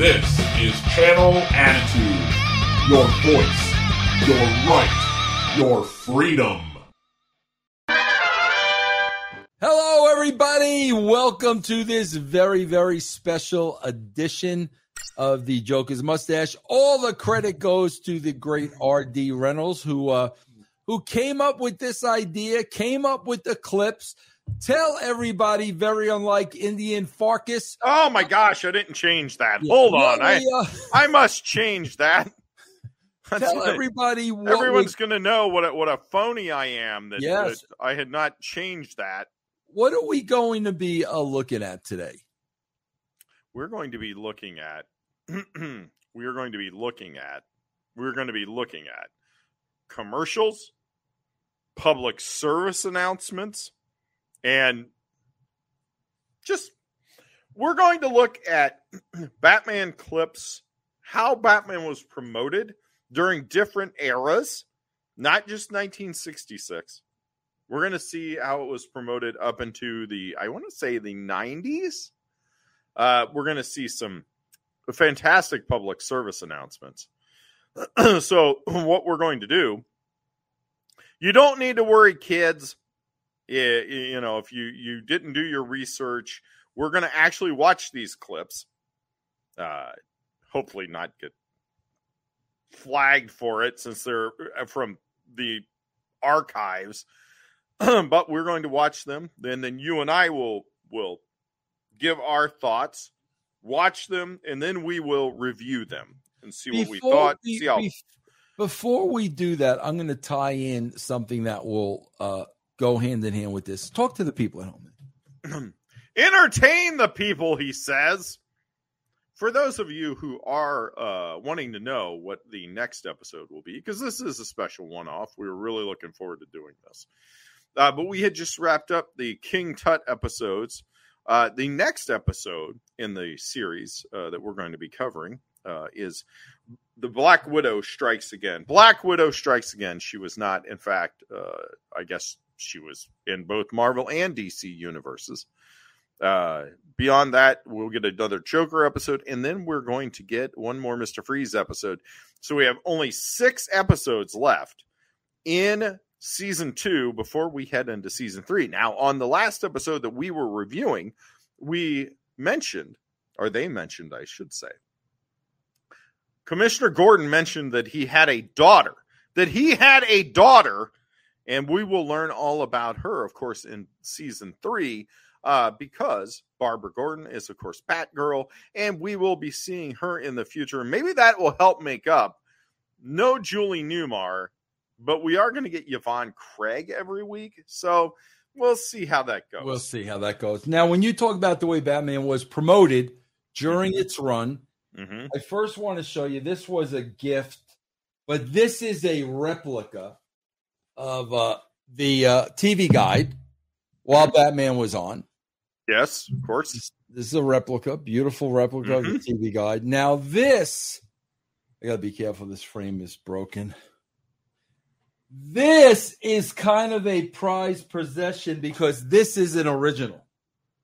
This is Channel Attitude. Your voice, your right, your freedom. Hello, everybody. Welcome to this very, very special edition of the Joker's Mustache. All the credit goes to the great R.D. Reynolds, who uh, who came up with this idea, came up with the clips. Tell everybody, very unlike Indian Farkas. Oh my gosh, I didn't change that. Hold on, I uh, I must change that. tell what- everybody what Everyone's we, going to know what a, what a phony I am. That, Yes. that I had not changed that. what are we going to be uh, looking at today? We're going to be looking at. we are going to be looking at. We're going to be looking at commercials, public service announcements, and just we're going to look at Batman clips, how Batman was promoted during different eras, not just 1966. We're going to see how it was promoted up into the, I want to say the 90s. Uh, we're going to see some fantastic public service announcements. so, what we're going to do, you don't need to worry, kids. Yeah, you know, if you you didn't do your research, we're going to actually watch these clips. Uh, hopefully, not get flagged for it since they're uh, from the archives. but we're going to watch them. Then, then you and I will will give our thoughts, watch them, and then we will review them and see what we thought. we- see how before we do that, I'm going to tie in something that will uh, go hand in hand with this. Talk to the people at home. entertain the people, he says. For those of you who are uh, wanting to know what the next episode will be, because this is a special one off, we were really looking forward to doing this. Uh, but we had just wrapped up the King Tut episodes. Uh, the next episode in the series uh, that we're going to be covering uh, is the Black Widow Strikes Again. Black Widow Strikes Again. She was not, in fact, uh, I guess she was in both Marvel and DC universes. Uh, beyond that, we'll get another Joker episode, and then we're going to get one more Mister Freeze episode. So we have only six episodes left in season two before we head into season three. Now, on the last episode that we were reviewing, we mentioned, or they mentioned, I should say, Commissioner Gordon mentioned that he had a daughter, that he had a daughter, and we will learn all about her, of course, in season three uh, because Barbara Gordon is, of course, Batgirl, and we will be seeing her in the future. Maybe that will help make up. No Julie Newmar, but we are going to get Yvonne Craig every week, so we'll see how that goes. We'll see how that goes. Now, when you talk about the way Batman was promoted during its run, hmm I first want to show you this was a gift, but this is a replica of uh, the uh, TV guide while Batman was on. Yes, of course. This, this is a replica, beautiful replica of the TV guide. Now, this, I got to be careful, this frame is broken. This is kind of a prized possession because this is an original.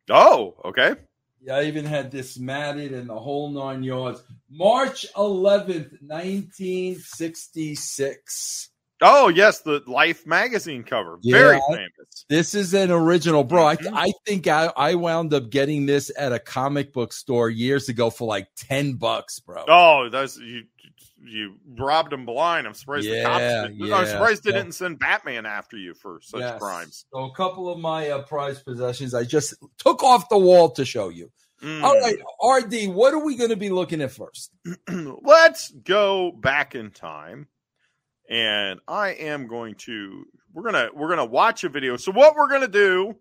Oh, okay. Yeah, I even had this matted and the whole nine yards. March 11th, 1966. Oh, yes, the Life magazine cover. Yeah, Very famous. This is an original, bro. I, Mhm. I think I, I wound up getting this at a comic book store years ago for like 10 bucks, bro. Oh, that's you. You robbed them blind. I'm surprised the cops. Yeah, Didn't, yeah. I'm surprised they didn't send Batman after you for such Yes. crimes. So a couple of my uh, prized possessions I just took off the wall to show you. Mm. All right, RD, what are we going to be looking at first? let's go back in time and i am going to we're gonna we're gonna watch a video so what we're gonna do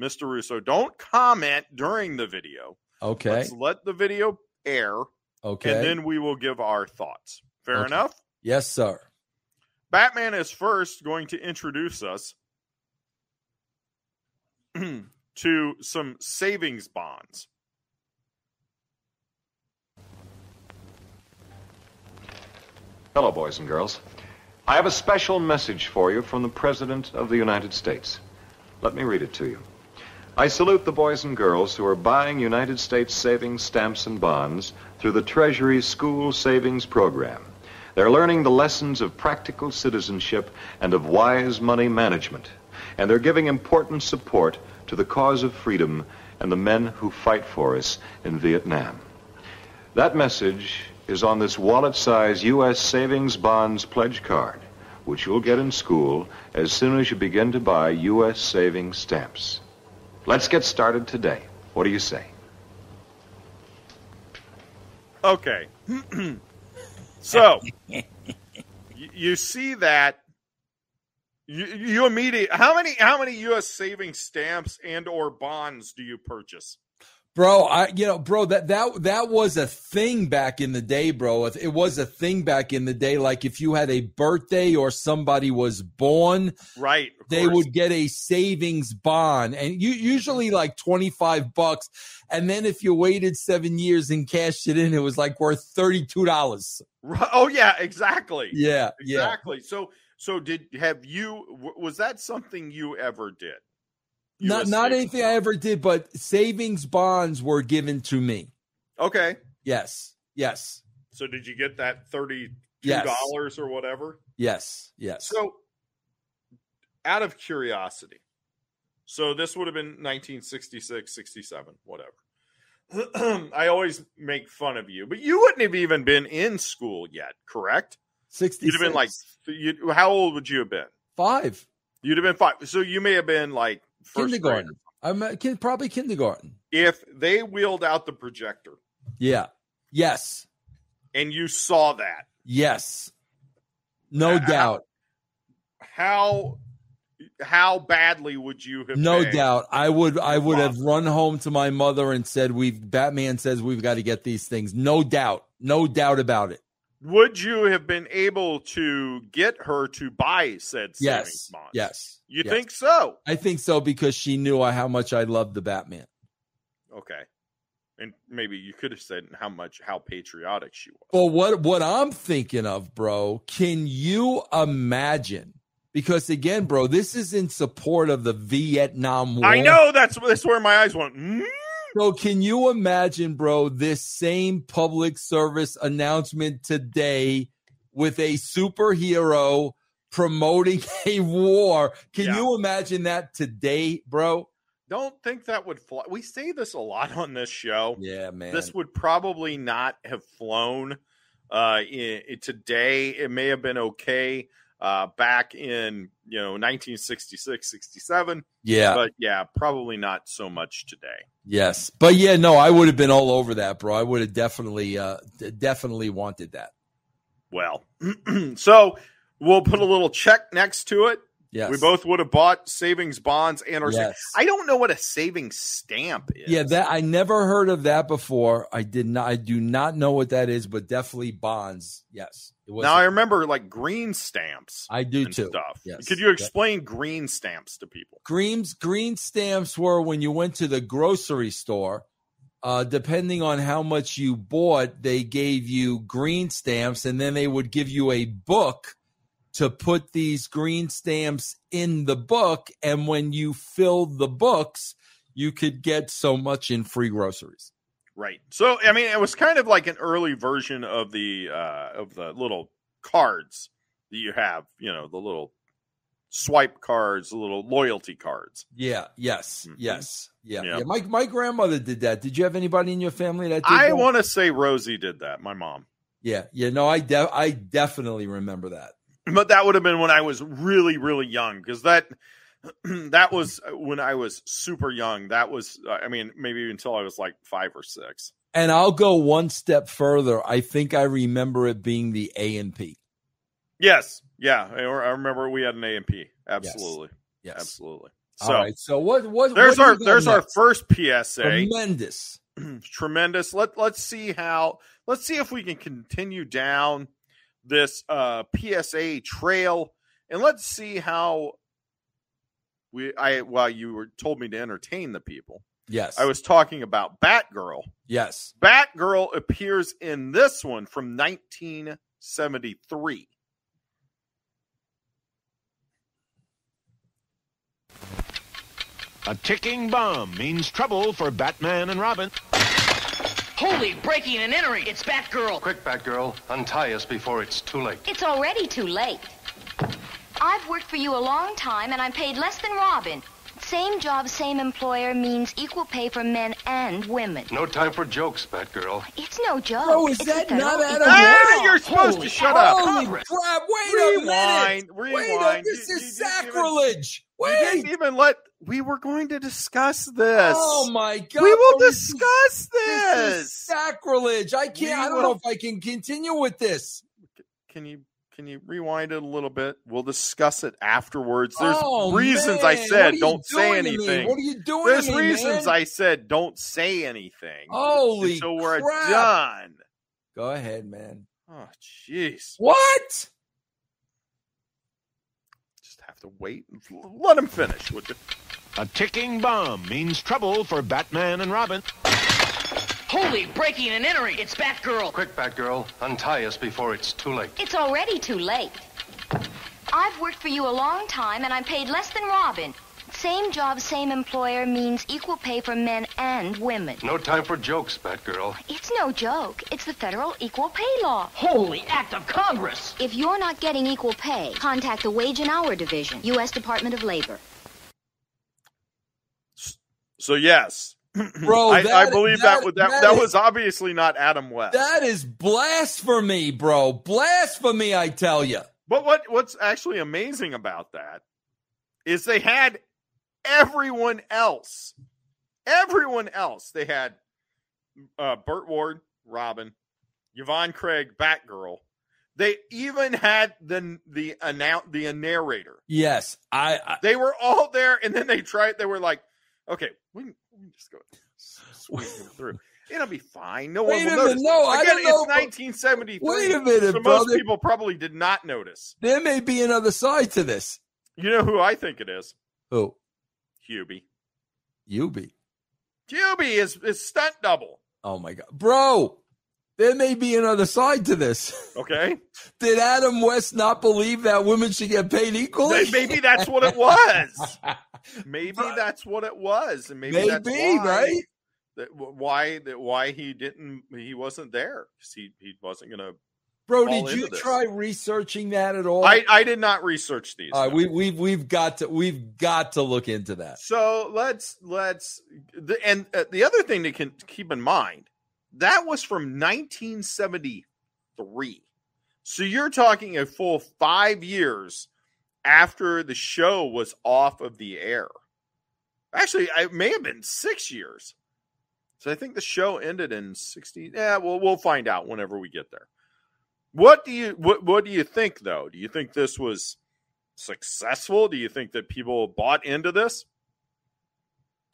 mr russo don't comment during the video Okay. let's let the video air Okay. and then we will give our thoughts fair Okay. enough yes, sir. batman is first going to introduce us to some savings bonds Hello, boys and girls. I have a special message for you from the President of the United States. Let me read it to you. I salute the boys and girls who are buying United States savings stamps and bonds through the Treasury School Savings Program. They're learning the lessons of practical citizenship and of wise money management. And they're giving important support to the cause of freedom and the men who fight for us in Vietnam. That message is on this wallet-size U.S. Savings Bonds pledge card, which you'll get in school as soon as you begin to buy U.S. savings stamps. Let's get started today. What do you say? Okay. so you see that you, you immediately how many how many US savings stamps and or bonds do you purchase? Bro, I you know, bro, that that that was a thing back in the day, bro. It was a thing back in the day. Like if you had a birthday or somebody was born, Right. they course. would get a savings bond, and you usually like twenty five bucks. And then if you waited seven years and cashed it in, it was like worth thirty two dollars. Oh yeah, exactly. Yeah, yeah. Exactly. So so did have you was that something you ever did? Not US not savings anything I ever did, but savings bonds were given to me. Okay. Yes, yes, So did you get that thirty two Yes. dollars or whatever? yes, yes. So, out of curiosity, so this would have been 1966, 67, whatever. I always make fun of you, but you wouldn't have even been in school yet, correct? Sixty. You'd have been like, you, how old would you have been? five You'd have been five. So you may have been like first kindergarten. grade. I'm kid, probably kindergarten. If they wheeled out the projector Yeah. Yes. and you saw that, Yes. No doubt. how how badly would you have? No doubt. I would I would have run home to my mother and said we've Batman says we've got to get these things. No doubt. No doubt about it. Would you have been able to get her to buy said Yes. bonds? Yes. You yes. think so? I think so because she knew how much I loved the Batman. Okay. And maybe you could have said how much how patriotic she was. Well, what what I'm thinking of, bro, can you imagine? Because again, bro, this is in support of the Vietnam War. I know that's that's where my eyes went. "Hmm?" So can you imagine, bro, this same public service announcement today with a superhero promoting a war? Can Yeah. you imagine that today, bro? Don't think that would fly. We say this a lot on this show. Yeah, man. This would probably not have flown uh, in, in- today. It may have been okay uh, back in you know 1966, 67, yeah, but yeah, probably not so much today. yes. But yeah, no, I would have been all over that, bro. I would have definitely uh definitely wanted that. Well, so we'll put a little check next to it. Yes. We both would have bought savings bonds and our. Yes. I don't know what a savings stamp is. Yeah, that I never heard of that before. I did not I do not know what that is, but definitely bonds. Yes. It was now I remember like green stamps I do and too. stuff. Yes. Could you explain green stamps to people? Greens green stamps were when you went to the grocery store. Uh, depending on how much you bought, they gave you green stamps, and then they would give you a book to put these green stamps in the book. And when you filled the books, you could get so much in free groceries. Right. So I mean, it was kind of like an early version of the uh, of the little cards that you have. You know, the little swipe cards, the little loyalty cards. Yeah. Yes. Mhm. Yes. Yeah. Yeah. Yeah. My my grandmother did that. Did you have anybody in your family that did I want to say Rosie did that. My mom. Yeah. Yeah. No, I de- I definitely remember that. But that would have been when I was really, really young because that that was when I was super young. That was, uh, I mean, maybe until I was like five or six. And I'll go one step further. I think I remember it being the A and P. Yes, yeah, I remember we had an A and P. Absolutely, Yes. absolutely. So right. So what? What? there's what our there's our first PSA. tremendous. Tremendous. Let let's see how let's see if we can continue down this uh, PSA trail, and let's see how we. I while you were told me to entertain the people. Yes. I was talking about Batgirl. yes. Batgirl appears in this one from 1973. A ticking bomb means trouble for Batman and Robin. Holy, breaking and entering. It's Batgirl. Quick, Batgirl. Untie us before it's too late. It's already too late. I've worked for you a long time, and I'm paid less than Robin. Same job, same employer means equal pay for men and women. No time for jokes, Batgirl. It's no joke. Bro, is It's that not federal Adam equal- Ah, you're supposed Holy to shut up. Holy Congress. crap! Wait a minute! Rewind, Wait rewind. a, this You- is you didn't even- sacrilege. You Wait! didn't even let. We were going to discuss this. Oh my god! we will bro, this discuss This is this. sacrilege. I can't. We I don't will- know if I can continue with this. Can you can you rewind it a little bit? We'll discuss it afterwards. There's oh, reasons man, I said don't say doing to me? anything. What are you doing? There's to me, reasons man? I said don't say anything. Holy until we're crap. done. Go ahead, man. Oh jeez. What? Just have to wait. Let him finish, would you? A ticking bomb means trouble for Batman and Robin. Holy, breaking and entering. It's Batgirl. Quick, Batgirl. Untie us before it's too late. It's already too late. I've worked for you a long time, and I'm paid less than Robin. Same job, same employer means equal pay for men and women. No time for jokes, Batgirl. It's no joke. It's the federal equal pay law. Holy act of Congress. If you're not getting equal pay, contact the Wage and Hour Division, U.S. Department of Labor. So yes, Bro, I, that- I believe that, that- was that, that that is- was obviously not Adam West. That is blasphemy, bro. Blasphemy, I tell you. But what what's actually amazing about that is they had everyone else, everyone else. They had uh, Burt Ward, Robin, Yvonne Craig, Batgirl. They even had the the announce the narrator. Yes, I, I They were all there, and then they tried. They were like, "Okay, we can, we can just go them through. It'll be fine. No Wait one a will minute, notice." no, I Again, don't know, it's but- 1973. Wait a minute, so most people probably did not notice. there may be another side to this. You know who I think it is? Who? Hubie. Be. Hubie is is stunt double. Oh my god, bro. There may be another side to this. Okay, Did Adam West not believe that women should get paid equally? Maybe that's what it was. Maybe that's what it was, and maybe, Maybe, that's why, right? That, why that why he didn't he wasn't there 'Cause he he wasn't gonna. Bro, did you this. try researching that at all? I I did not research these. all right, we we've we've got to we've got to look into that. So let's let's the, and uh, the other thing to can keep in mind that was from 1973. So you're talking a full five years after the show was off of the air. Actually, it may have been six years. So I think the show ended in 60. Yeah, well, we'll find out whenever we get there. What do you what what do you think though? Do you think this was successful? Do you think that people bought into this?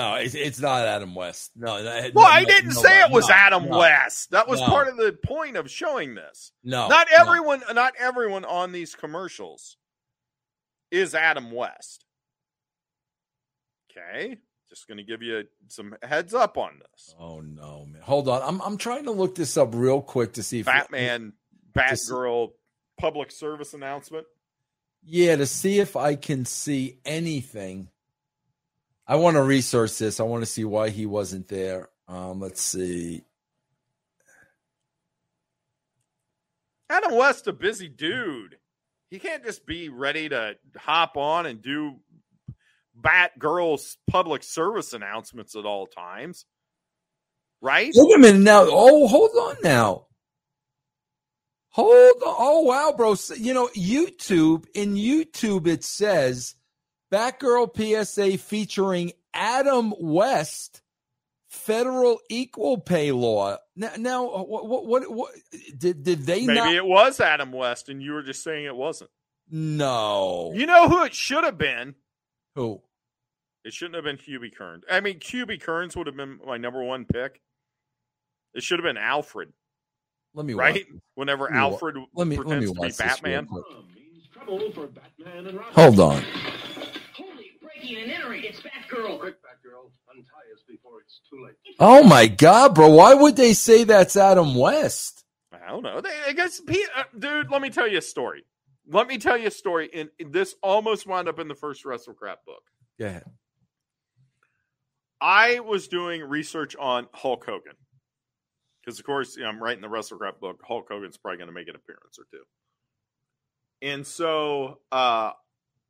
No, it's, it's not Adam West. No, that, Well, no, I no, didn't no, say it was no, Adam no, West. That was No. part of the point of showing this. No, not no. everyone, not everyone on these commercials is Adam West. Okay, just going to give you some heads up on this. Oh no, man! Hold on, I'm I'm trying to look this up real quick to see if Batman, Batgirl, public service announcement. Yeah, to see if I can see anything. I want to research this. I want to see why he wasn't there. Um, let's see. Adam West, a busy dude. He can't just be ready to hop on and do Batgirl's public service announcements at all times. Right? Wait a minute now. Oh, hold on now. Hold on. Oh, wow, bro. You know, YouTube, in YouTube, it says Batgirl PSA featuring Adam West, federal equal pay law. Now, uh, now what, what, what, what did, did they Maybe not? it was Adam West and you were just saying it wasn't. no. You know who it should have been? Who? It shouldn't have been Hubie Kerns. I mean, Hubie Kerns would have been my number one pick. It should have been Alfred, Let me right? watch. Whenever Let me wa- Alfred Let me let pretends me to be watch this Batman. Oh, means trouble for Batman and Robin. Hold on. Holy, breaking and entering. It's Batgirl. Quick, Batgirl. Untie us before it's too late. Oh my God, bro! Why would they say that's Adam West? I don't know. They, I guess, Pete, uh, dude. Let me tell you a story. Let me tell you a story. And this almost wound up in the first WrestleCrap book. Go ahead. I was doing research on Hulk Hogan because, of course, you know, I'm writing the WrestleCrap book. Hulk Hogan's probably going to make an appearance or two, and so uh,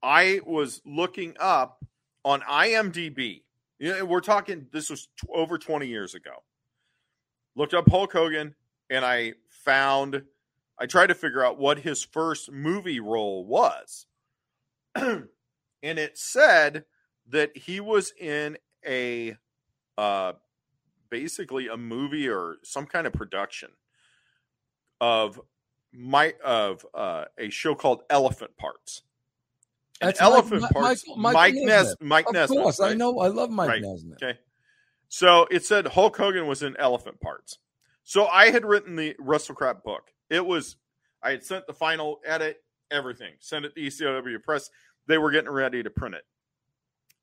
I was looking up on IMDb. You know, we're talking. This was t- over 20 years ago. Looked up Hulk Hogan, and I found. I tried to figure out what his first movie role was, and it said that he was in a uh basically a movie or some kind of production of my of uh a show called Elephant Parts. That's Elephant Mike- Parts. Mike Mike Nesmith. Nes Mike Of Nesmith. course, I know. I love Mike Right. Nesmith. Okay. So it said Hulk Hogan was in Elephant Parts. So I had written the WrestleCrap book. It was I had sent the final edit, everything, sent it to E ECW Press. They were getting ready to print it.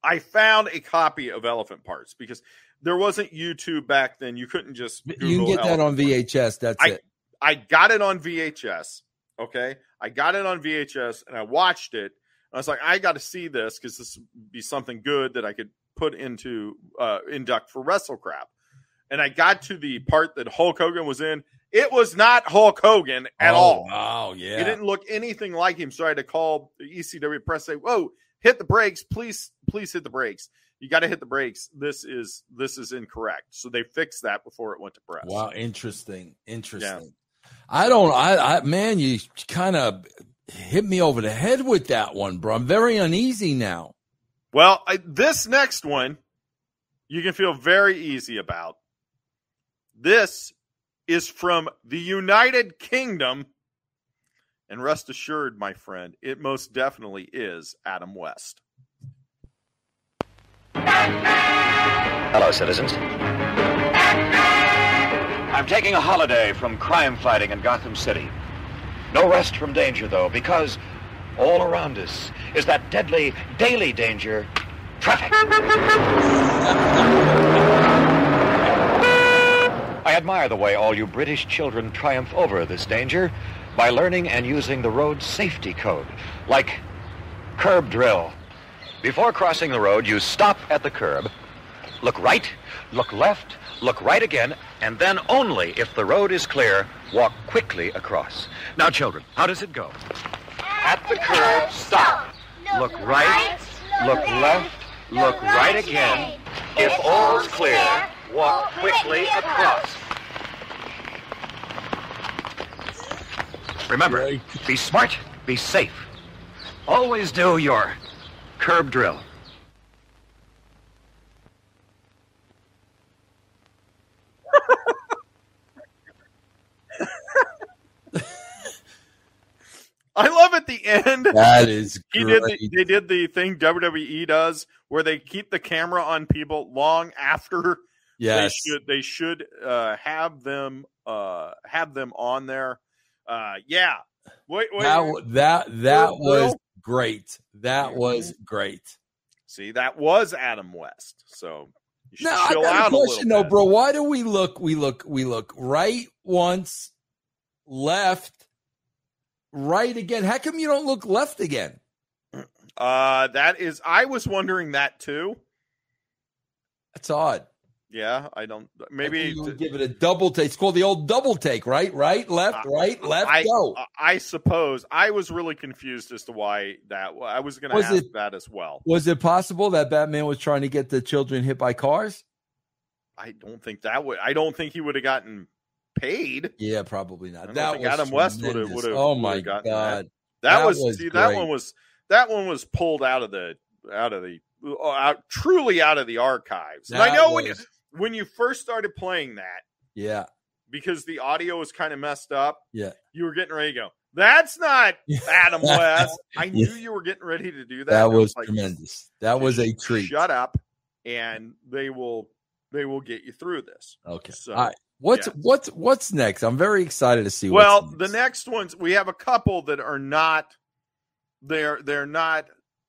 I found a copy of Elephant Parts because there wasn't YouTube back then. You couldn't just You can Google get that on VHS. That's I- it. I got it on VHS. Okay. I got it on VHS and I watched it. I was like, I got to see this because this would be something good that I could put into uh, induct for WrestleCrap. And I got to the part that Hulk Hogan was in. It was not Hulk Hogan at Oh, all. Oh, yeah. It didn't look anything like him. So I had to call the ECW press say, "Whoa, hit the brakes, please, please hit the brakes. You got to hit the brakes. This is this is incorrect." So they fixed that before it went to press. Wow, interesting, interesting. I don't. I, I man, you kind of hit me over the head with that one, bro. I'm very uneasy now. Well, I, this next one you can feel very easy about. This is from the United Kingdom. And rest assured, my friend, it most definitely is Adam West. Hello, citizens. I'm taking a holiday from crime fighting in Gotham City. No rest from danger, though, because all around us is that deadly daily danger traffic. I admire the way all you British children triumph over this danger by learning and using the road safety code, like curb drill. Before crossing the road, you stop at the curb, look right, look left, look right again, and then only if the road is clear, walk quickly across. Now, children, how does it go? At the curb, stop. Look right, look left, look right again. If all's clear, walk quickly across. Remember, be smart, be safe. Always do your curb drill. I love at the end. That is he did. The, they did the thing WWE does, where they keep the camera on people long after Yes. they should. They should uh, have them uh, have them on there. Uh, yeah. Wait, wait. That that was great. That was great. See, that was Adam West. So you should Now I got out a question though, bro. Why do we look? We look. We look right once, left, right again. How come you don't look left again? Uh, that is. I was wondering that too. That's odd. Yeah, I don't. Maybe I you would give it a double take. It's called the old double take, right? Right, left, right, left, I, go. I suppose I was really confused as to why that. I was going to ask it- that as well. Was it possible that Batman was trying to get the children hit by cars? I don't think that would. I don't think he would have gotten paid. Yeah, probably not. That was Adam West would've- would've- Oh my god, That, That was, was see that one was that one was pulled out of the out of the uh, out truly out of the archives. And I That know when you when you first started playing that yeah, because the audio was kind of messed up. yeah. You were getting ready to go. That's not Adam West. I knew you were getting ready to do that. That I was like, tremendous. That was a treat. Shut up, and they will they will get you through this. Okay. So, All right. What's yeah. what's what's next? I'm very excited to see. Well, what's the next ones we have a couple that are not they're they're not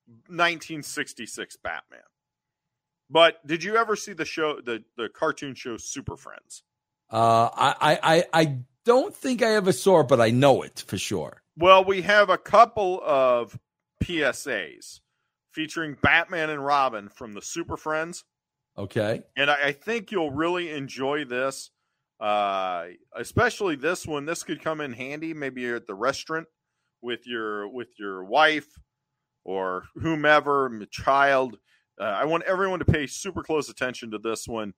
1966 Batman. But did you ever see the show the the cartoon show Super Friends? Uh, I, I I I don't think I ever saw it, but I know it for sure. Well, we have a couple of PSAs featuring Batman and Robin from the Super Friends. Okay. and I, I think you'll really enjoy this. Uh, especially this one. This could come in handy. Maybe you're at the restaurant with your with your wife or whomever, child. Uh, I want everyone to pay super close attention to this one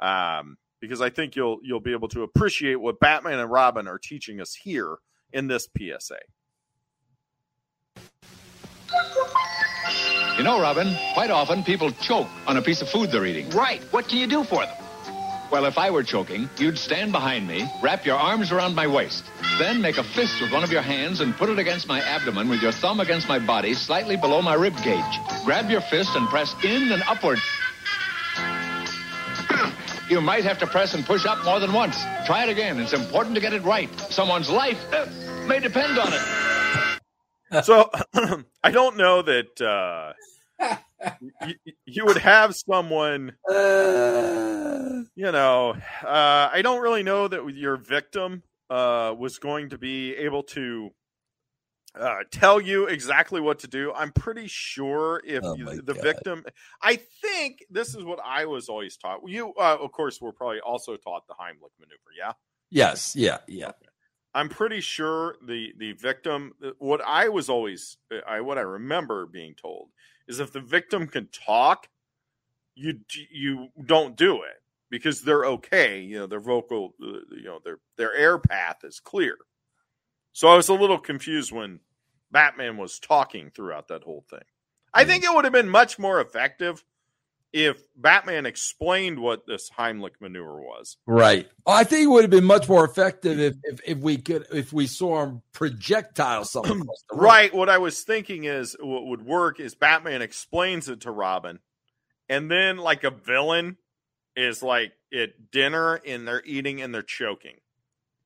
um, because I think you'll you'll be able to appreciate what Batman and Robin are teaching us here in this PSA. You know, Robin, quite often people choke on a piece of food they're eating. Right. What can you do for them? Well, if I were choking, you'd stand behind me, wrap your arms around my waist, then make a fist with one of your hands and put it against my abdomen with your thumb against my body, slightly below my rib cage. Grab your fist and press in and upward. You might have to press and push up more than once. Try it again. It's important to get it right. Someone's life uh, may depend on it. so I don't know that uh, you, you would have someone, you know, uh, I don't really know that your victim uh, was going to be able to uh, tell you exactly what to do. I'm pretty sure if Oh you, the God. victim, I think this is what I was always taught. You, uh, of course, were probably also taught the Heimlich maneuver, yeah? Yes. Yeah. Yeah. I'm pretty sure the the victim. What I was always, I what I remember being told is if the victim can talk, you you don't do it because they're okay. You know their vocal, uh, you know their their air path is clear. So I was a little confused when Batman was talking throughout that whole thing. I think it would have been much more effective if Batman explained what this Heimlich maneuver was. Right. Oh, I think it would have been much more effective if, if, if we could if we saw him projectile something. Right. What I was thinking is what would work is Batman explains it to Robin, and then like a villain is like at dinner and they're eating and they're choking.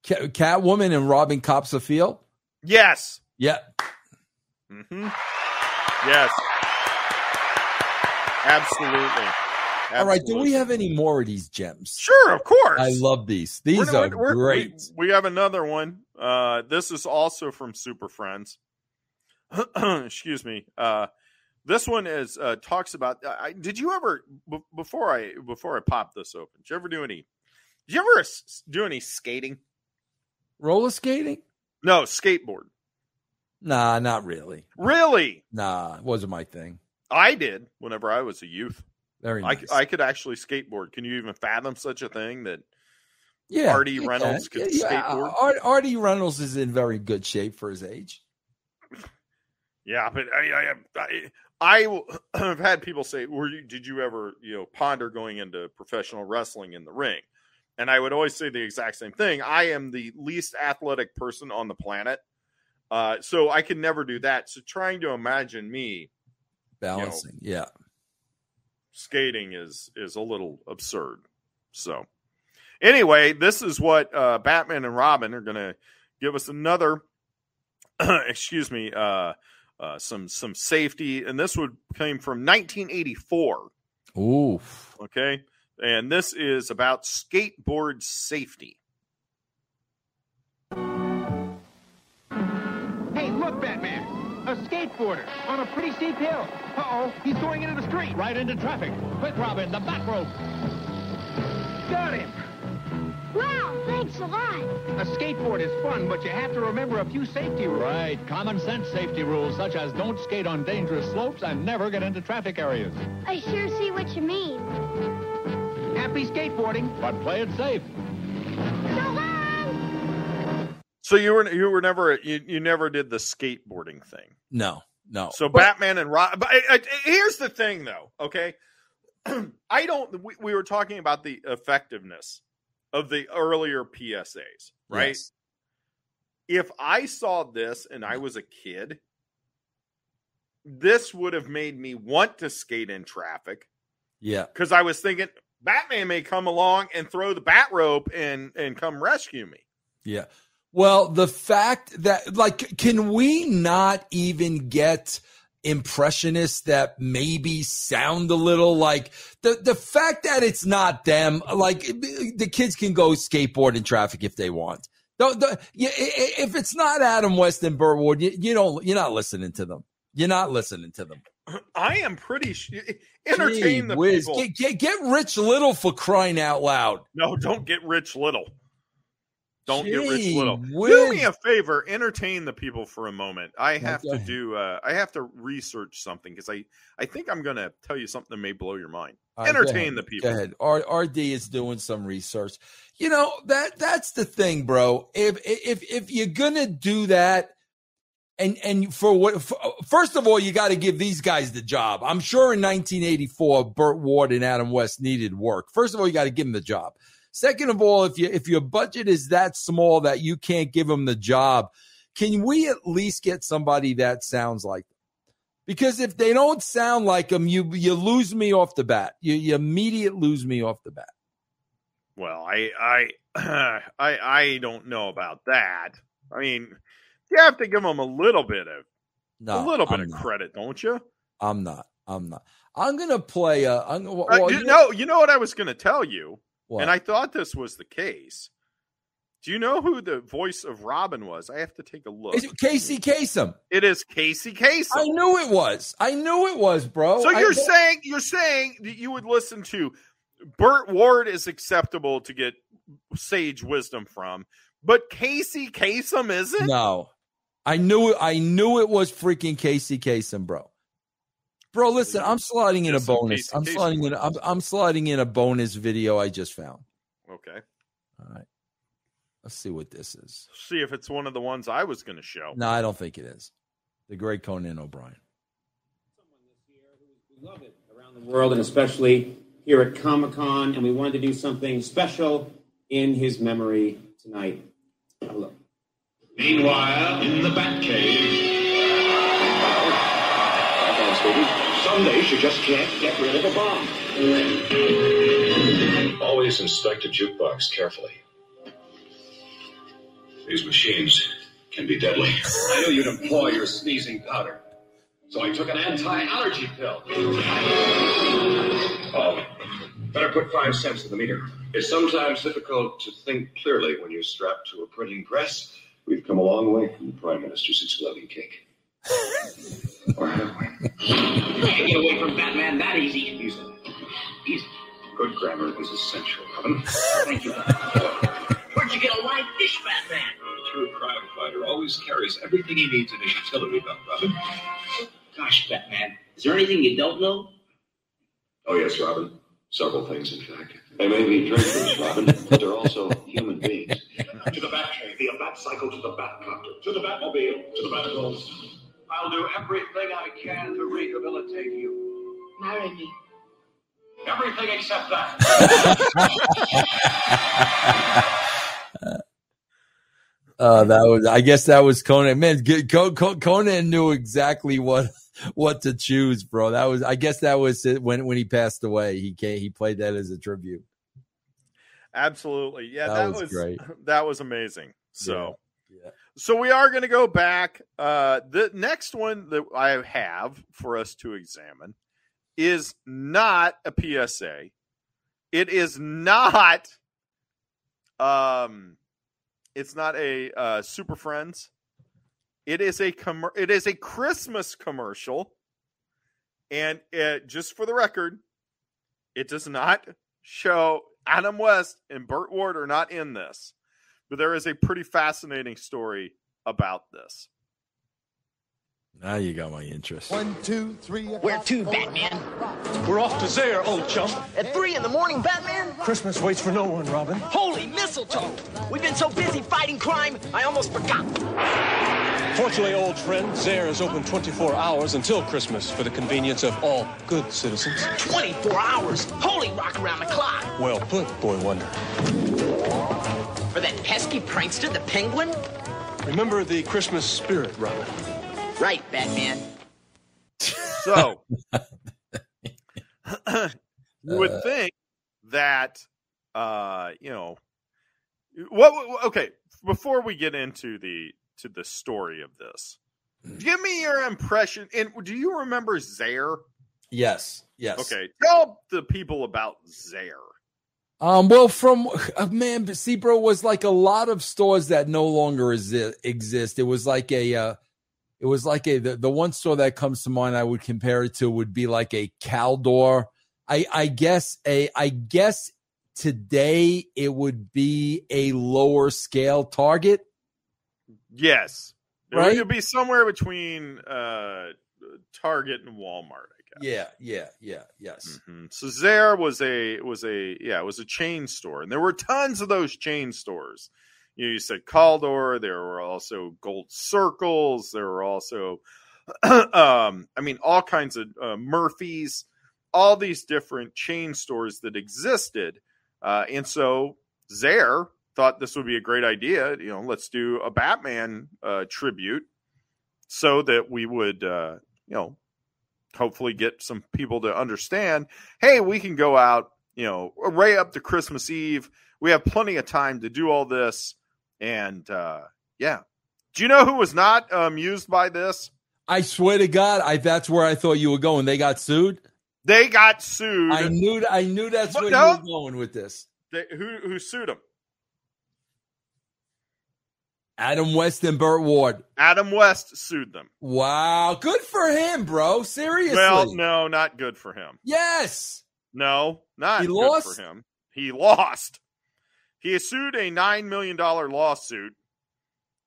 Ca- Catwoman and Robin cops a field. Yes. Yeah. hmm Yes. Absolutely. All right. Do we have any more of these gems? Sure, of course. I love these. These We're- are we're- great. We, we have another one. Uh, this is also from Super Friends. Excuse me. Uh, this one is uh, talks about. I, did you ever b- before I before I pop this open? Did you ever do any? Did you ever do any skating? Roller skating? No, skateboard. Nah, not really. Really? Nah, it wasn't my thing. I did whenever I was a youth. Very I, nice. I could actually skateboard. Can you even fathom such a thing that yeah, R.D. Reynolds can. could Yeah, yeah, skateboard? Ar- R.D. Reynolds is in very good shape for his age. Yeah, but I, I, I, I have had people say, "Were you? Did you ever, you know, ponder going into professional wrestling in the ring?" And I would always say the exact same thing. I am the least athletic person on the planet, uh, so I could never do that. So trying to imagine me Balancing. yeah. skating is is a little absurd. So anyway, this is what uh, Batman and Robin are going to give us another. excuse me, uh, uh, some some safety, and this would came from 1984. Oof. Okay, and this is about skateboard safety. A skateboarder on a pretty steep hill. Uh-oh, he's going into the street. Right into traffic. Quick, Robin, the back rope. Got him! Wow, thanks a lot. A skateboard is fun, but you have to remember a few safety rules. Right. Common sense safety rules such as don't skate on dangerous slopes and never get into traffic areas. I sure see what you mean. Happy skateboarding. But play it safe. So long! So you were you were never you, you never did the skateboarding thing. No, no. So But- Batman and Rob. But uh, uh, here's the thing, though. Okay, I don't. We, we were talking about the effectiveness of the earlier PSAs, right? Yes. If I saw this and I was a kid, this would have made me want to skate in traffic Yeah. because I was thinking Batman may come along and throw the bat rope and and come rescue me. Yeah. Well, the fact that, like, can we not even get impressionists that maybe sound a little like the the fact that it's not them? Like, the kids can go skateboard in traffic if they want. Don't, don't- yeah, i- i- if it's not Adam West and Burt Ward, you, you don't. You're not listening to them. You're not listening to them. I am pretty sh- entertain Gee the whiz. people. Get, get, get Rich Little for crying out loud. No, don't get rich little. Don't get rich Gee little. Do me a favor, entertain the people for a moment. I have go to do. Uh, I have to research something because I, I think I'm going to tell you something that may blow your mind. Right, entertain the people. Go ahead. R- RD is doing some research. You know that that's the thing, bro. If if if you're gonna do that, and and for what for, first of all, you got to give these guys the job. I'm sure in 1984, Burt Ward and Adam West needed work. First of all, you got to give them the job. Second of all, if you if your budget is that small that you can't give them the job, can we at least get somebody that sounds like them? Because if they don't sound like them, you you lose me off the bat. You you immediate lose me off the bat. Well, I, I, I, I don't know about that. I mean, you have to give them a little bit of No, a little bit I'm of not. credit, don't you? I'm not. I'm not. I'm gonna play. Uh, I'm gonna. Uh, well, you you- know, you know what I was going to tell you, What? and I thought this was the case. Do you know who the voice of Robin was? I have to take a look. Is it Casey Kasem. It is Casey Kasem. I knew it was. I knew it was, bro. So you're saying you're saying that you would listen to Burt Ward is acceptable to get sage wisdom from, but Casey Kasem isn't? no. I knew it. I knew it was freaking Casey Kasem, bro. Bro, listen. I'm sliding in a bonus. I'm sliding in. I'm, I'm sliding in a bonus video I just found. Okay. All right. Let's see what this is. See if it's one of the ones I was going to show. No, I don't think it is. The great Conan O'Brien. Someone this year who's beloved around the world and especially here at Comic Con, and we wanted to do something special in his memory tonight. Have a look. Meanwhile, in the Batcave. Some days you just can't get rid of a bomb. Always inspect a jukebox carefully. These machines can be deadly. I knew you'd employ your sneezing powder. So I took an anti-allergy pill. Oh, better put five cents in the meter. It's sometimes difficult to think clearly when you're strapped to a printing press. We've come a long way from the Prime Minister's exploding cake. Or have we? You can't get away from Batman that easy. Easy. Easy. Good grammar is essential, Robin. Thank you. Where'd you get a live fish, Batman? A true crime fighter always carries everything he needs in his utility belt, Robin. Gosh, Batman, is there anything you don't know? Oh, yes, Robin. Several things, in fact. They may be drinkers, Robin, but they're also human beings. to the Batcave, via Batcycle to the Batcopter, to the Batmobile, to the Batghost. I'll do everything I can to rehabilitate you. Marry me. Everything except that. Uh, that was, I guess that was Conan. Man, good- Co- Co- Conan knew exactly what what to choose, bro. That was, I guess, that was it when when he passed away. He came, he played that as a tribute. Absolutely. Yeah, That that, was was, great. That was amazing. So Yeah. So we are going to go back. Uh, the next one that I have for us to examine is not a PSA. It is not. Um, it's not a uh, Super Friends. It is a com- It is a Christmas commercial, and it, just for the record, it does not show Adam West and Burt Ward are not in this, but there is a pretty fascinating story about this. Now you got my interest. One, two, three. Where to, Batman? We're off to Zayre, old chump. At three in the morning, Batman? Christmas waits for no one, Robin. Holy mistletoe! We've been so busy fighting crime, I almost forgot. Fortunately, old friend, Zayre is open 24 hours until Christmas for the convenience of all good citizens. 24 hours? Holy rock around the clock! Well put, boy wonder. For that pesky prankster, the penguin? Remember the Christmas spirit, Robin. Right, Batman. So you would Uh, think that uh you know what what- okay before we get into the to the story of this give me your impression and do you remember zayre Yes, yes. okay tell the people about zayre Um, well, from uh, man, but see, bro, was like a lot of stores that no longer exi- exist. It was like a, uh, it was like a the, the one store that comes to mind I would compare it to would be like a Caldor. I I guess a I guess today it would be a lower scale Target. Yes. right? It would be somewhere between uh, Target and Walmart. Yeah, yeah, yeah, yes. Mhm. So Zayre was a was a yeah it was a chain store, and there were tons of those chain stores. You, know, you said Caldor. There were also Gold Circles. There were also, um, I mean, all kinds of uh, Murphys. All these different chain stores that existed, uh, and so Zayre thought this would be a great idea. You know, let's do a Batman uh, tribute so that we would, uh, you know, hopefully get some people to understand hey we can go out you know right up to christmas eve we have plenty of time to do all this and uh yeah do you know who was not amused by this I swear to God, I that's where I thought you were going. They got sued. they got sued I knew I knew that's But where no. you were going with this. They- who who sued him Adam West and Burt Ward. adam west sued them Wow, good for him, bro. Seriously. well no not good for him Yes. no not He good lost? for him he lost he sued a nine million dollar lawsuit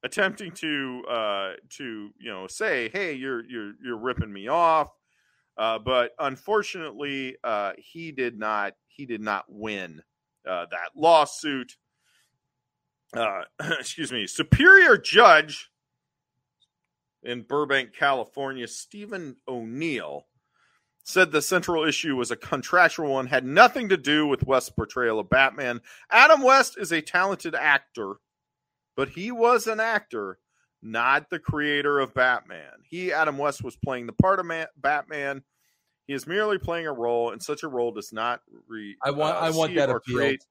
attempting to uh to you know say hey you're you're you're ripping me off uh but unfortunately uh he did not he did not win uh that lawsuit uh excuse me superior judge in Burbank California Stephen O'Neill said the central issue was a contractual one had nothing to do with West's portrayal of Batman Adam West is a talented actor but he was an actor, not the creator of Batman. He, Adam West, was playing the part of Ma- Batman. He is merely playing a role, and such a role does not re. I want- uh, I want that or appealed. create-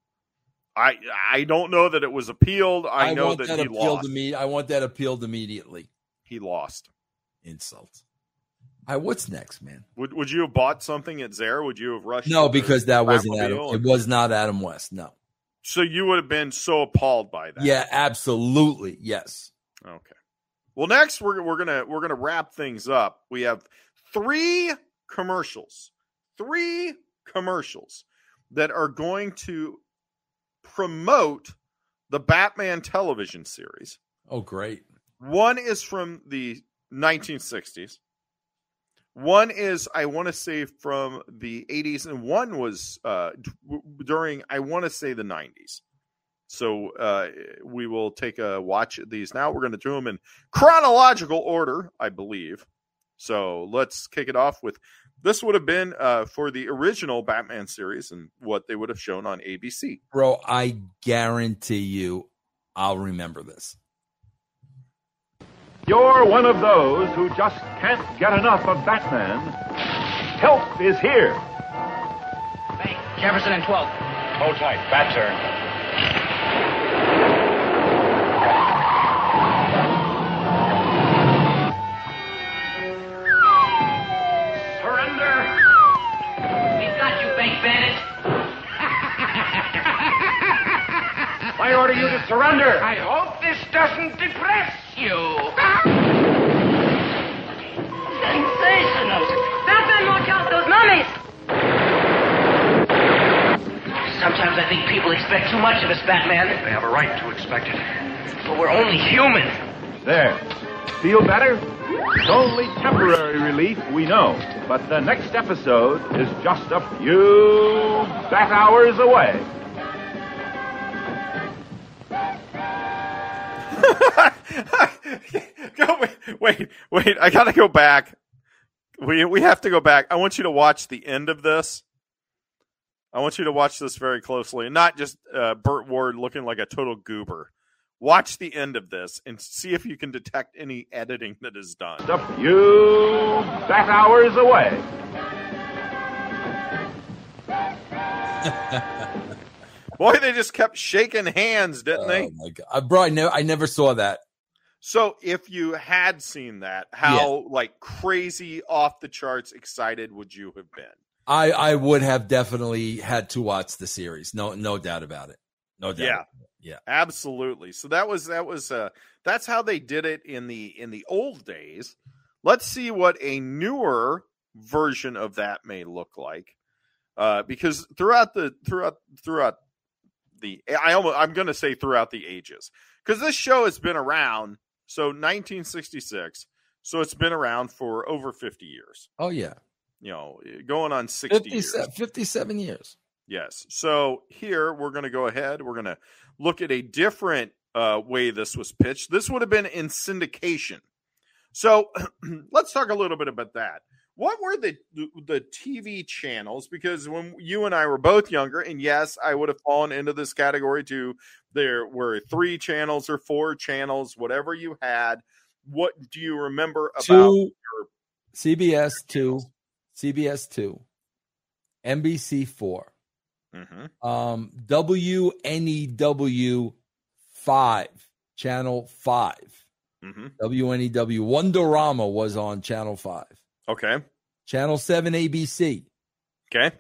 I I don't know that it was appealed. I, know want that, that, he lost. to me. I want that appealed immediately. He lost. Insult. Right, what's next, man? Would Would you have bought something at Zayre? Would you have rushed? No, because that wasn't Adam. It was not Adam West. No. So you would have been so appalled by that. Yeah, absolutely. Yes. Okay. Well, next we're we're gonna we're gonna wrap things up. We have three commercials, three commercials that are going to promote the Batman television series. Oh, great. One is from the 1960s. One is, I want to say, from the 80s, and one was uh, d- during, I want to say, the 90s. So uh, we will take a watch at these now. We're going to do them in chronological order, I believe. So let's kick it off with this would have been uh, for the original Batman series and what they would have shown on ABC. Bro, I guarantee you I'll remember this. You're one of those who just can't get enough of Batman. Help is here. Jefferson and 12. Hold tight. Bat turn. Got you, bank bandit. I order you to surrender. I hope this doesn't depress you. Sensational! Batman won't count those mummies! Sometimes I think people expect too much of us, Batman. They have a right to expect it. But we're only human. There. Feel better? It's only temporary relief, we know. But the next episode is just a few bat hours away. wait, wait, wait. I gotta go back. We we have to go back. I want you to watch the end of this. I want you to watch this very closely, and not just uh, Burt Ward looking like a total goober. Watch the end of this and see if you can detect any editing that is done. A few bat hours away. Boy, they just kept shaking hands, didn't they? Oh my god, uh, bro! I never, I never saw that. So, if you had seen that, how like crazy off the charts excited would you have been? I, I would have definitely had to watch the series. No, no doubt about it. No doubt. Yeah. Yeah. Absolutely. So that was that was uh that's how they did it in the in the old days. Let's see what a newer version of that may look like. Uh, because throughout the throughout throughout the I almost I'm going to say throughout the ages because this show has been around so 1966 so it's been around for over 50 years Oh yeah, you know going on 60 years 57, 57 years. Yes. So here we're going to go ahead. We're going to look at a different uh, way this was pitched. This would have been in syndication. So let's talk a little bit about that. What were the the TV channels? Because when you and I were both younger, and yes, I would have fallen into this category too. There were three channels or four channels, whatever you had. What do you remember about Two, your CBS two, CBS two, NBC four, Mhm. um, WNEW five, channel five. Mhm. WNEW Wonderama was on channel five. Okay. Channel seven ABC. Okay.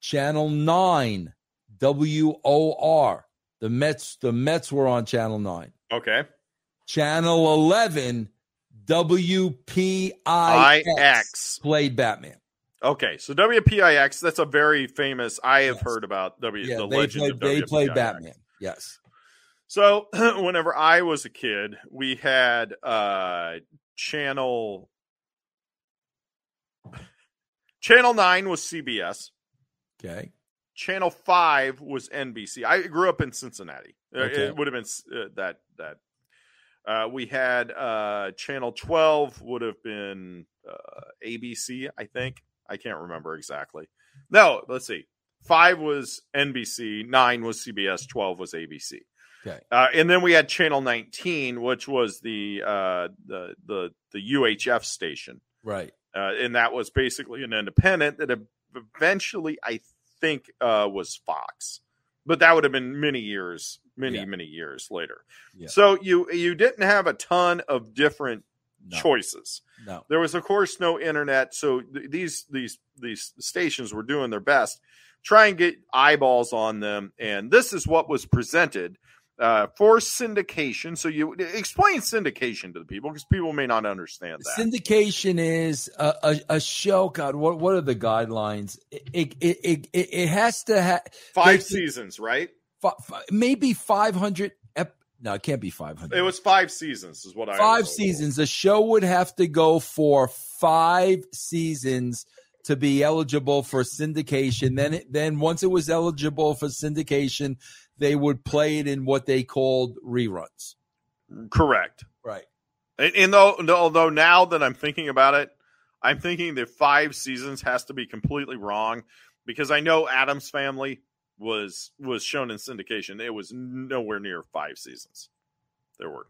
Channel nine WOR. The Mets, the Mets were on channel nine. Okay. Channel eleven WPIX IX. played Batman. Okay, so WPIX, that's a very famous. I have heard about W. Yeah, the they legend played, of they played Batman. Yes. So whenever I was a kid, we had uh channel Channel 9 was CBS. Okay. Channel 5 was NBC. I grew up in Cincinnati. Uh, Okay. It would have been uh, that that uh, we had uh, channel 12 would have been uh, ABC, I think. I can't remember exactly. No, let's see. 5 was NBC, 9 was CBS, 12 was ABC. Okay. Uh, and then we had channel 19, which was the uh, the the the UHF station, Right. uh, and that was basically an independent that eventually I think uh, was Fox, but that would have been many years, many Yeah. many years later. Yeah. So you you didn't have a ton of different No. choices. No. There was of course no internet, so th- these these these stations were doing their best try and get eyeballs on them, and this is what was presented uh, for syndication. So you explain syndication to the people because people may not understand that. Syndication is a, a, a show. God, what what are the guidelines? It it it, it, it has to have Five seasons, right? maybe five hundred. Ep- no, it can't be five hundred. It was five seasons, is what I five seasons. The show would have to go for five seasons to be eligible for syndication. Then, it, then once it was eligible for syndication, they would play it in what they called reruns. Correct. Right. And, and though, although now that I'm thinking about it, I'm thinking that five seasons has to be completely wrong because I know Addams Family was was shown in syndication. It was nowhere near five seasons. There were,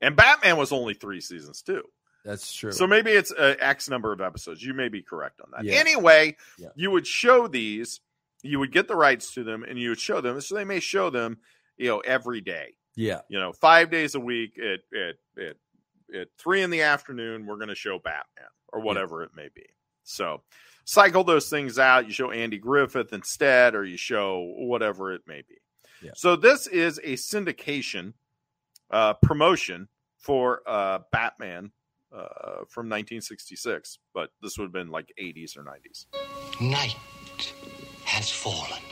and Batman was only three seasons too. That's true. So maybe it's uh, X number of episodes. You may be correct on that. Yeah. Anyway, Yeah. you would show these, you would get the rights to them, and you would show them. So they may show them, you know, every day. yeah. You know, five days a week at at at, at three in the afternoon. We're going to show Batman or whatever it may be. So cycle those things out. You show Andy Griffith instead, or you show whatever it may be. Yeah. So this is a syndication uh, promotion for uh, Batman uh, from 1966, but this would have been like 80s or 90s. Night has fallen.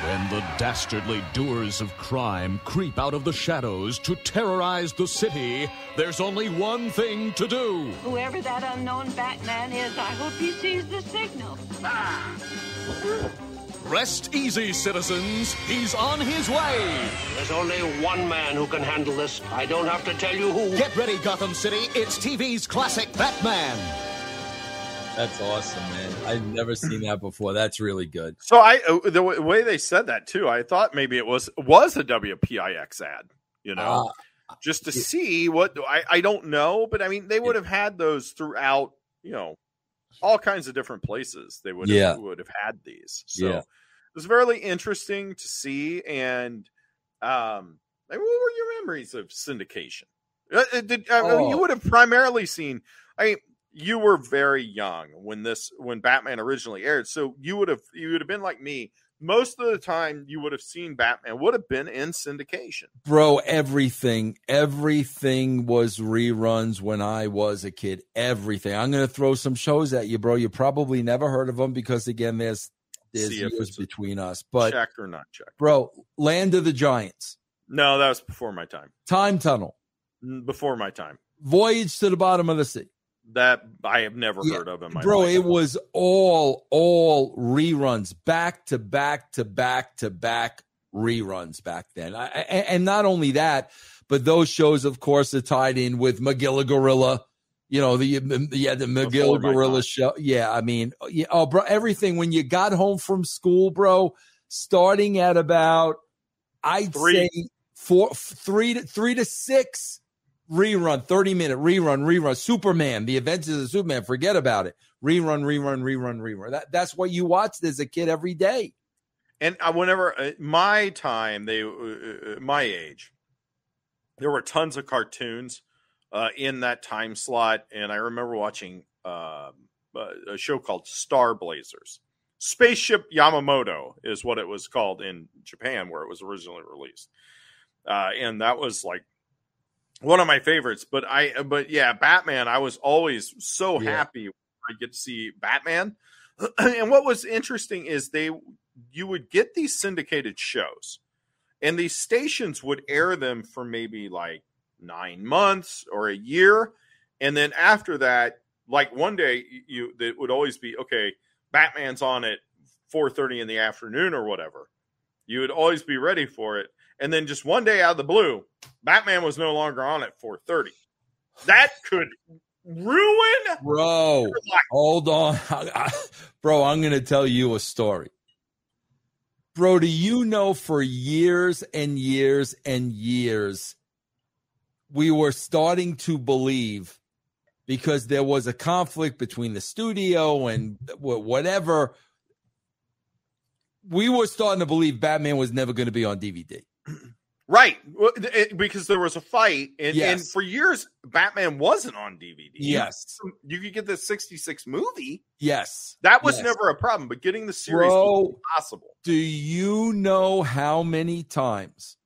When the dastardly doers of crime creep out of the shadows to terrorize the city, there's only one thing to do. Whoever that unknown Batman is, I hope he sees the signal. Ah! Rest easy, citizens. He's on his way. There's only one man who can handle this. I don't have to tell you who. Get ready, Gotham City. It's TV's classic Batman. That's awesome, man. I've never seen that before. That's really good. So I uh, the way they said that too, I thought maybe it was was a WPIX ad, you know, just to see what I I don't know, but I mean they would have had those throughout, you know, all kinds of different places. They would have, Yeah. would have had these. So Yeah. it was very interesting to see. And um, what were your memories of syndication? Uh, uh, did, uh, Oh. You would have primarily seen. I mean, you were very young when this when Batman originally aired, so you would have you would have been like me, most of the time you would have seen Batman would have been in syndication. Bro, everything, everything was reruns when I was a kid. Everything. I'm going to throw some shows at you, bro. You probably never heard of them because, again, there's there's years between us. But check or not check. bro, Land of the Giants, No, that was before my time. Time Tunnel, Before my time. Voyage to the Bottom of the Sea. That I have never Yeah, heard of in my bro life. it was all all reruns back to back to back to back reruns back then. I, I- and not only that but those shows of course are tied in with Magilla Gorilla you know the yeah the Magilla Gorilla show. Yeah i mean yeah, oh bro everything. When you got home from school bro starting at about i'd Three. say four three to three to six rerun 30 minute rerun rerun superman the adventures of superman forget about it. Rerun rerun rerun rerun. That, that's what you watched as a kid every day. And I, whenever uh, my time, they uh, uh, my age, there were tons of cartoons uh, in that time slot, and I remember watching um, a show called Star Blazers. Spaceship Yamamoto is what it was called in Japan, where it was originally released, uh, and that was like one of my favorites. But I, but yeah, Batman. I was always so Yeah. happy when I get to see Batman. and what was interesting is they you would get these syndicated shows and these stations would air them for maybe like nine months or a year and then after that like one day you it would always be okay batman's on at 4.30 in the afternoon or whatever you would always be ready for it and then just one day out of the blue batman was no longer on at 4.30 that could ruin bro hold on. Bro i'm gonna tell you a story. Bro do you know for years and years and years we were starting to believe because there was a conflict between the studio and whatever we were starting to believe batman was never going to be on dvd Right, it- because there was a fight, and, and for years Batman wasn't on DVD. Yes. you could get the '66 movie. yes That was Yes. never a problem, but getting the series Bro. was impossible. Do you know how many times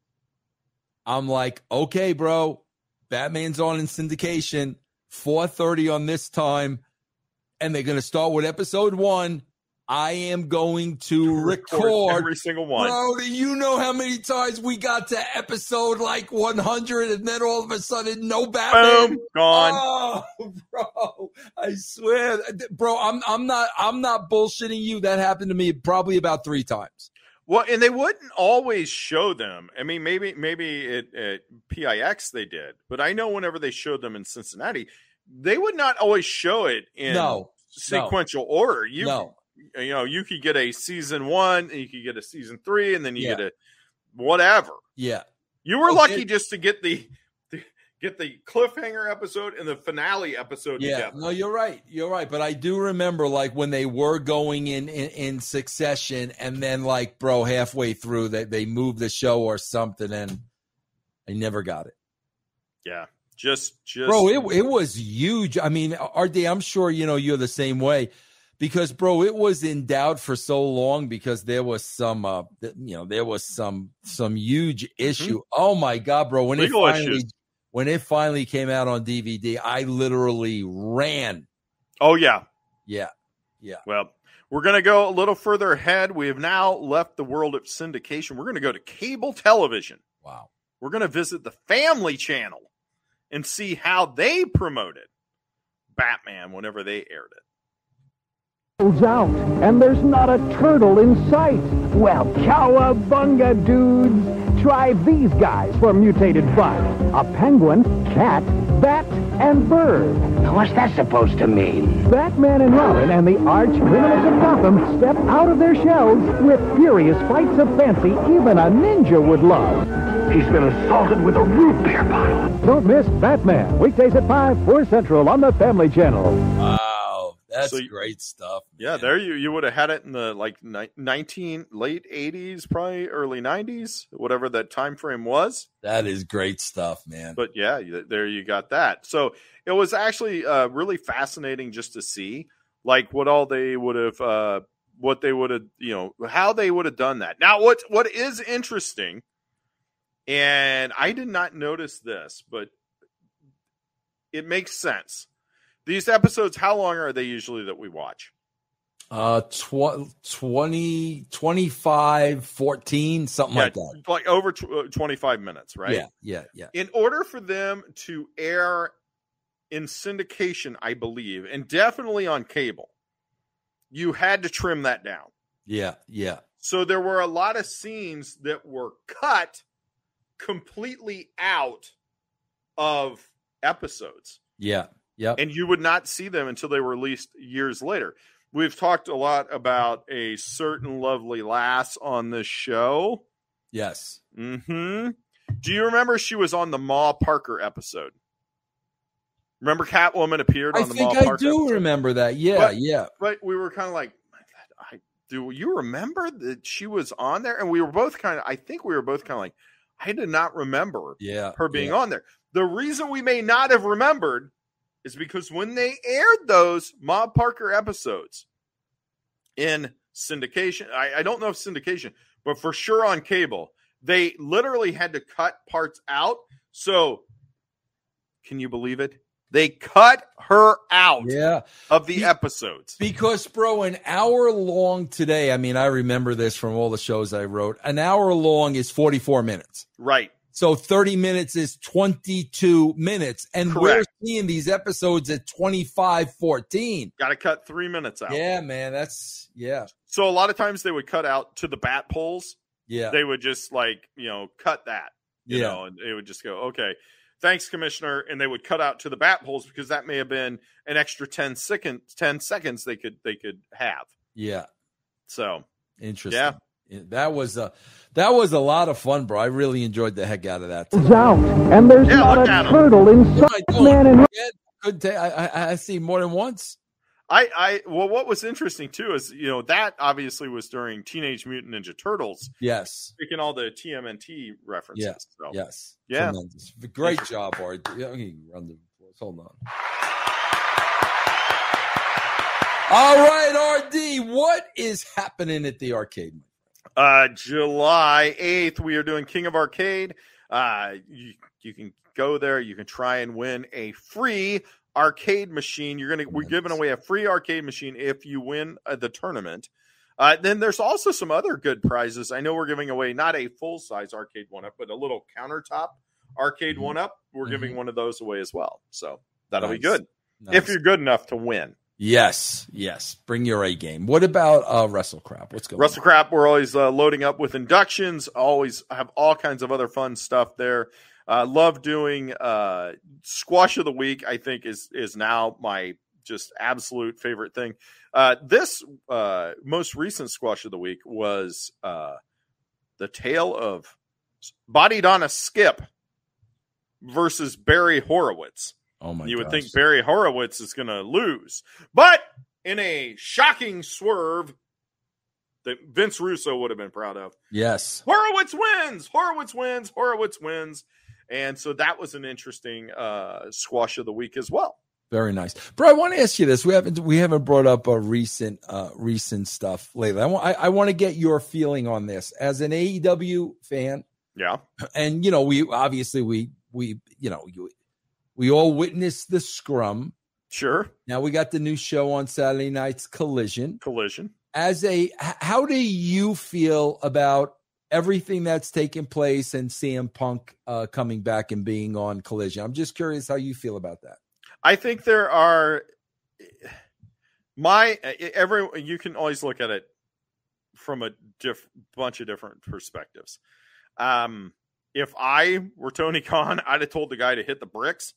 I'm like, okay, bro, Batman's on in syndication, 4:30 on this time, and they're gonna start with episode one. I am going to record every single one. Bro, do you know how many times we got to episode like 100 and then all of a sudden no Batman? Boom, gone. Oh, bro, I swear, bro, I'm I'm not I'm not bullshitting you. That happened to me probably about three times. Well, and they wouldn't always show them. I mean, maybe maybe at, at PIX they did, but I know whenever they showed them in Cincinnati, they would not always show it in No, sequential order. You No. You know, you could get a season one, and you could get a season three, and then you Yeah. get a whatever. Yeah. You were Oh, lucky it- just to get the, the get the cliffhanger episode and the finale episode Yeah, together. no, you're right. You're right. But I do remember like when they were going in in, in succession, and then like, bro, halfway through they they moved the show or something, and I never got it. Yeah, just just bro it, it was huge i mean rd i'm sure you know you're the same way because bro it was in doubt for so long because there was some uh you know there was some some huge issue oh my god bro when Mm-hmm. Legal it finally issues. when it finally came out on dvd i literally ran Oh yeah. yeah yeah Well, we're going to go a little further ahead. We have now left the world of syndication. We're going to go to cable television. Wow. We're going to visit the Family Channel and see how they promoted Batman whenever they aired it. Turtle's out, and there's not a turtle in sight. Well, cowabunga, dudes! Try these guys for mutated fun. A penguin, cat, bat, and bird. What's that supposed to mean? Batman and Robin and the arch criminals of Gotham step out of their shells with furious fights of fancy even a ninja would love. He's been assaulted with a root beer bottle. Don't miss Batman, weekdays at 5, 4 Central on the Family Channel. wow that's So great stuff Yeah, there you you would have had it in the like ni- 19 late 80s, probably early 90s, whatever that time frame was. that is great stuff man But yeah, there you got that. So it was actually uh, really fascinating just to see like what all they would have uh, what they would have, you know, how they would have done that. Now, what what is interesting, and I did not notice this, but it makes sense. These episodes, how long are they usually that we watch? Uh, tw- 20, 25, 14, something Yeah, like that. like over tw- uh, 25 minutes, right? Yeah, yeah, yeah. In order for them to air in syndication, I believe, and definitely on cable, you had to trim that down. Yeah, yeah. So there were a lot of scenes that were cut completely out of episodes. Yeah. Yep. And you would not see them until they were released years later. We've talked a lot about a certain lovely lass on this show. Yes. Mm-hmm. Do you remember she was on the Ma Parker episode? Remember Catwoman appeared on I the think Ma I Parker do episode? remember that. Yeah, But- yeah. But we were kind of like, I, do you remember that she was on there? And we were both kind of, I think we were both kind of like, I did not remember Yeah. her being yeah. on there. The reason we may not have remembered is because when they aired those Mob Parker episodes in syndication, I, I don't know if syndication, but for sure on cable, they literally had to cut parts out. So, can you believe it? They cut her out Yeah. of the episodes. Because, bro, an hour long today, I mean, I remember this from all the shows I wrote. An hour long is 44 minutes. Right. So 30 minutes is 22 minutes. And Correct. we're seeing these episodes at 25, 14. Got to cut three minutes out. Yeah, man. That's, yeah. So a lot of times they would cut out to the bat poles. Yeah. They would just like, you know, cut that. You Yeah. know, and they would just go, okay, thanks, Commissioner. And they would cut out to the bat poles because that may have been an extra 10 seconds, 10 seconds they could they could have. Yeah. So Interesting. Yeah. Yeah, That was a that was a lot of fun, bro. I really enjoyed the heck out of that. It's out, and there's Yeah, not a turtle inside. Man and Yeah, Good day. I, I I see more than once. I, I well what was interesting too is you know that obviously was during Teenage Mutant Ninja Turtles, Yes. making all the TMNT references. Yeah. So. Yes. Yeah. Tremendous. Great job, Art. Yeah, run the. Hold on. All right, RD. What is happening at the arcade? Uh, July 8th, we are doing King of Arcade. Uh, you, you can go there. You can try and win a free arcade machine. You're gonna we're giving away a free arcade machine if you win uh, the tournament. Uh, then there's also some other good prizes. I know we're giving away not a full size arcade one up, but a little countertop arcade one up. We're giving one of those away as well. So that'll be Mm-hmm. Good Nice. if you're good enough to win. Yes, yes. Bring your A game. What about uh WrestleCrap? What's going on, Russell Crap, we're always uh, loading up with inductions. Always have all kinds of other fun stuff there. Uh, love doing uh, squash of the week. I think is is now my just absolute favorite thing. Uh, this uh, most recent squash of the week was uh, the tale of Bodydonna Skip versus Barry Horowitz. Oh my You would gosh. think Barry Horowitz is going to lose, but in a shocking swerve that Vince Russo would have been proud of, Yes. Horowitz wins. Horowitz wins. Horowitz wins. And so that was an interesting uh, squash of the week as well. Very nice, bro. I want to ask you this. We haven't we haven't brought up a recent uh recent stuff lately. I want I, I want to get your feeling on this as an AEW fan. Yeah, and you know we obviously we we you know you, we all witnessed the scrum. Sure. Now we got the new show on Saturday night's Collision. Collision. As a, how do you feel about everything that's taken place and CM Punk uh, coming back and being on Collision? I'm just curious how you feel about that. I think there are my every you can always look at it from a diff, bunch of different perspectives. Um, if I were Tony Khan, I'd have told the guy to hit the bricks,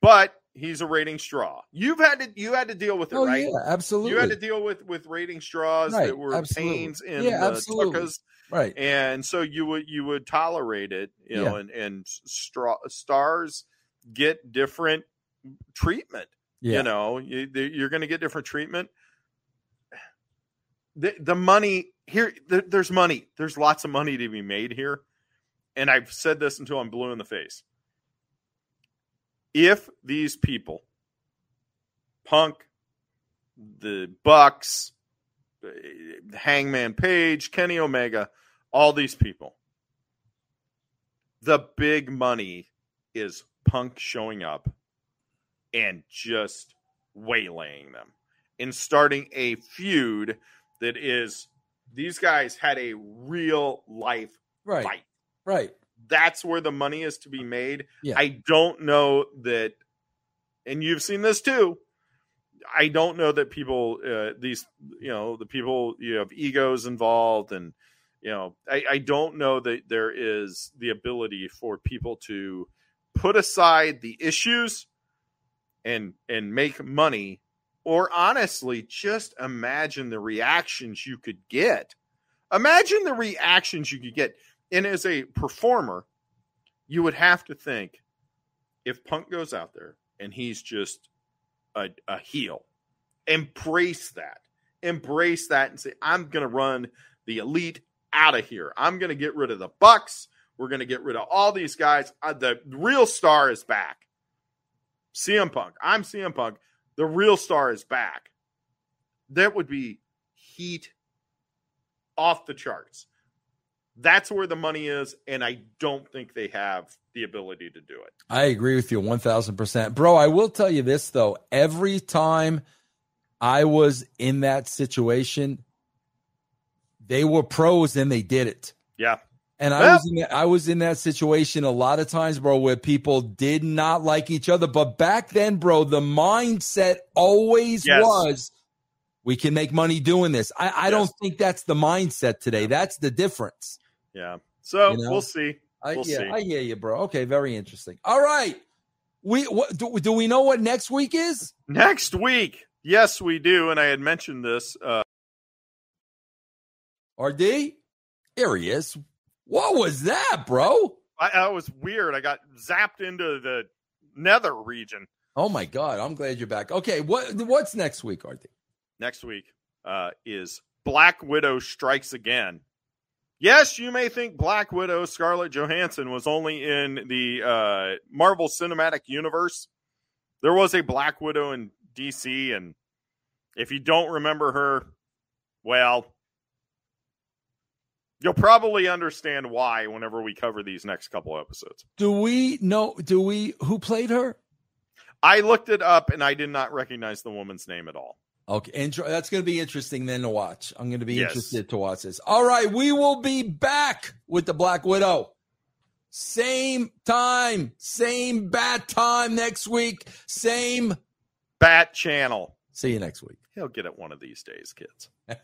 but he's a rating straw. You've had to you had to deal with it, Oh, right? yeah, absolutely. You had to deal with with rating straws Right, that were absolutely. pains in Yeah, the tuckas. Right. and so you would you would tolerate it, you know, and and straw stars get different treatment. Yeah. You know, you, you're going to get different treatment. The, the money here, there, there's money. There's lots of money to be made here. And I've said this until I'm blue in the face. If these people, Punk, the Bucks, Hangman Page, Kenny Omega, all these people. The big money is Punk showing up and just waylaying them and starting a feud that is these guys had a real life Right. fight. Right. That's where the money is to be made. Yeah. I don't know that, and you've seen this too. I don't know that people, uh, these, you know, the people, you have egos involved, and you know, I, I don't know that there is the ability for people to put aside the issues and and make money, or honestly, just imagine the reactions you could get. Imagine the reactions you could get. And as a performer, you would have to think if Punk goes out there and he's just a, a heel, embrace that. Embrace that and say, I'm going to run the elite out of here. I'm going to get rid of the Bucks. We're going to get rid of all these guys. Uh, the real star is back. CM Punk. I'm CM Punk. The real star is back. That would be heat off the charts. That's where the money is, and I don't think they have the ability to do it. I agree with you 1000%. Bro, I will tell you this though. Every time I was in that situation, they were pros and they did it. Yeah. And I Well- was in that, I was in that situation a lot of times, bro, where people did not like each other. But back then, bro, the mindset always Yes. was we can make money doing this. I, I don't think that's the mindset today. That's the difference. Yeah. So You know? we'll see. I, We'll yeah, see. I hear you, bro. Okay, very interesting. All right. We what do, do we know what next week is? Next week, yes, we do. And I had mentioned this. Uh, RD? Here he is. What was that, bro? I, I was weird. I got zapped into the nether region. Oh my god, I'm glad you're back. Okay, what what's next week, RD? Next week uh, is Black Widow Strikes Again. Yes, you may think Black Widow Scarlett Johansson was only in the uh, Marvel Cinematic Universe. There was a Black Widow in DC, and if you don't remember her, well, you'll probably understand why whenever we cover these next couple episodes. Do we know do we who played her? I looked it up and I did not recognize the woman's name at all. Okay, intro, that's going to be interesting then to watch. I'm going to be Yes. interested to watch this. All right, we will be back with the Black Widow. Same time, same bat time next week. Same Bat Channel. See you next week. He'll get it one of these days, kids.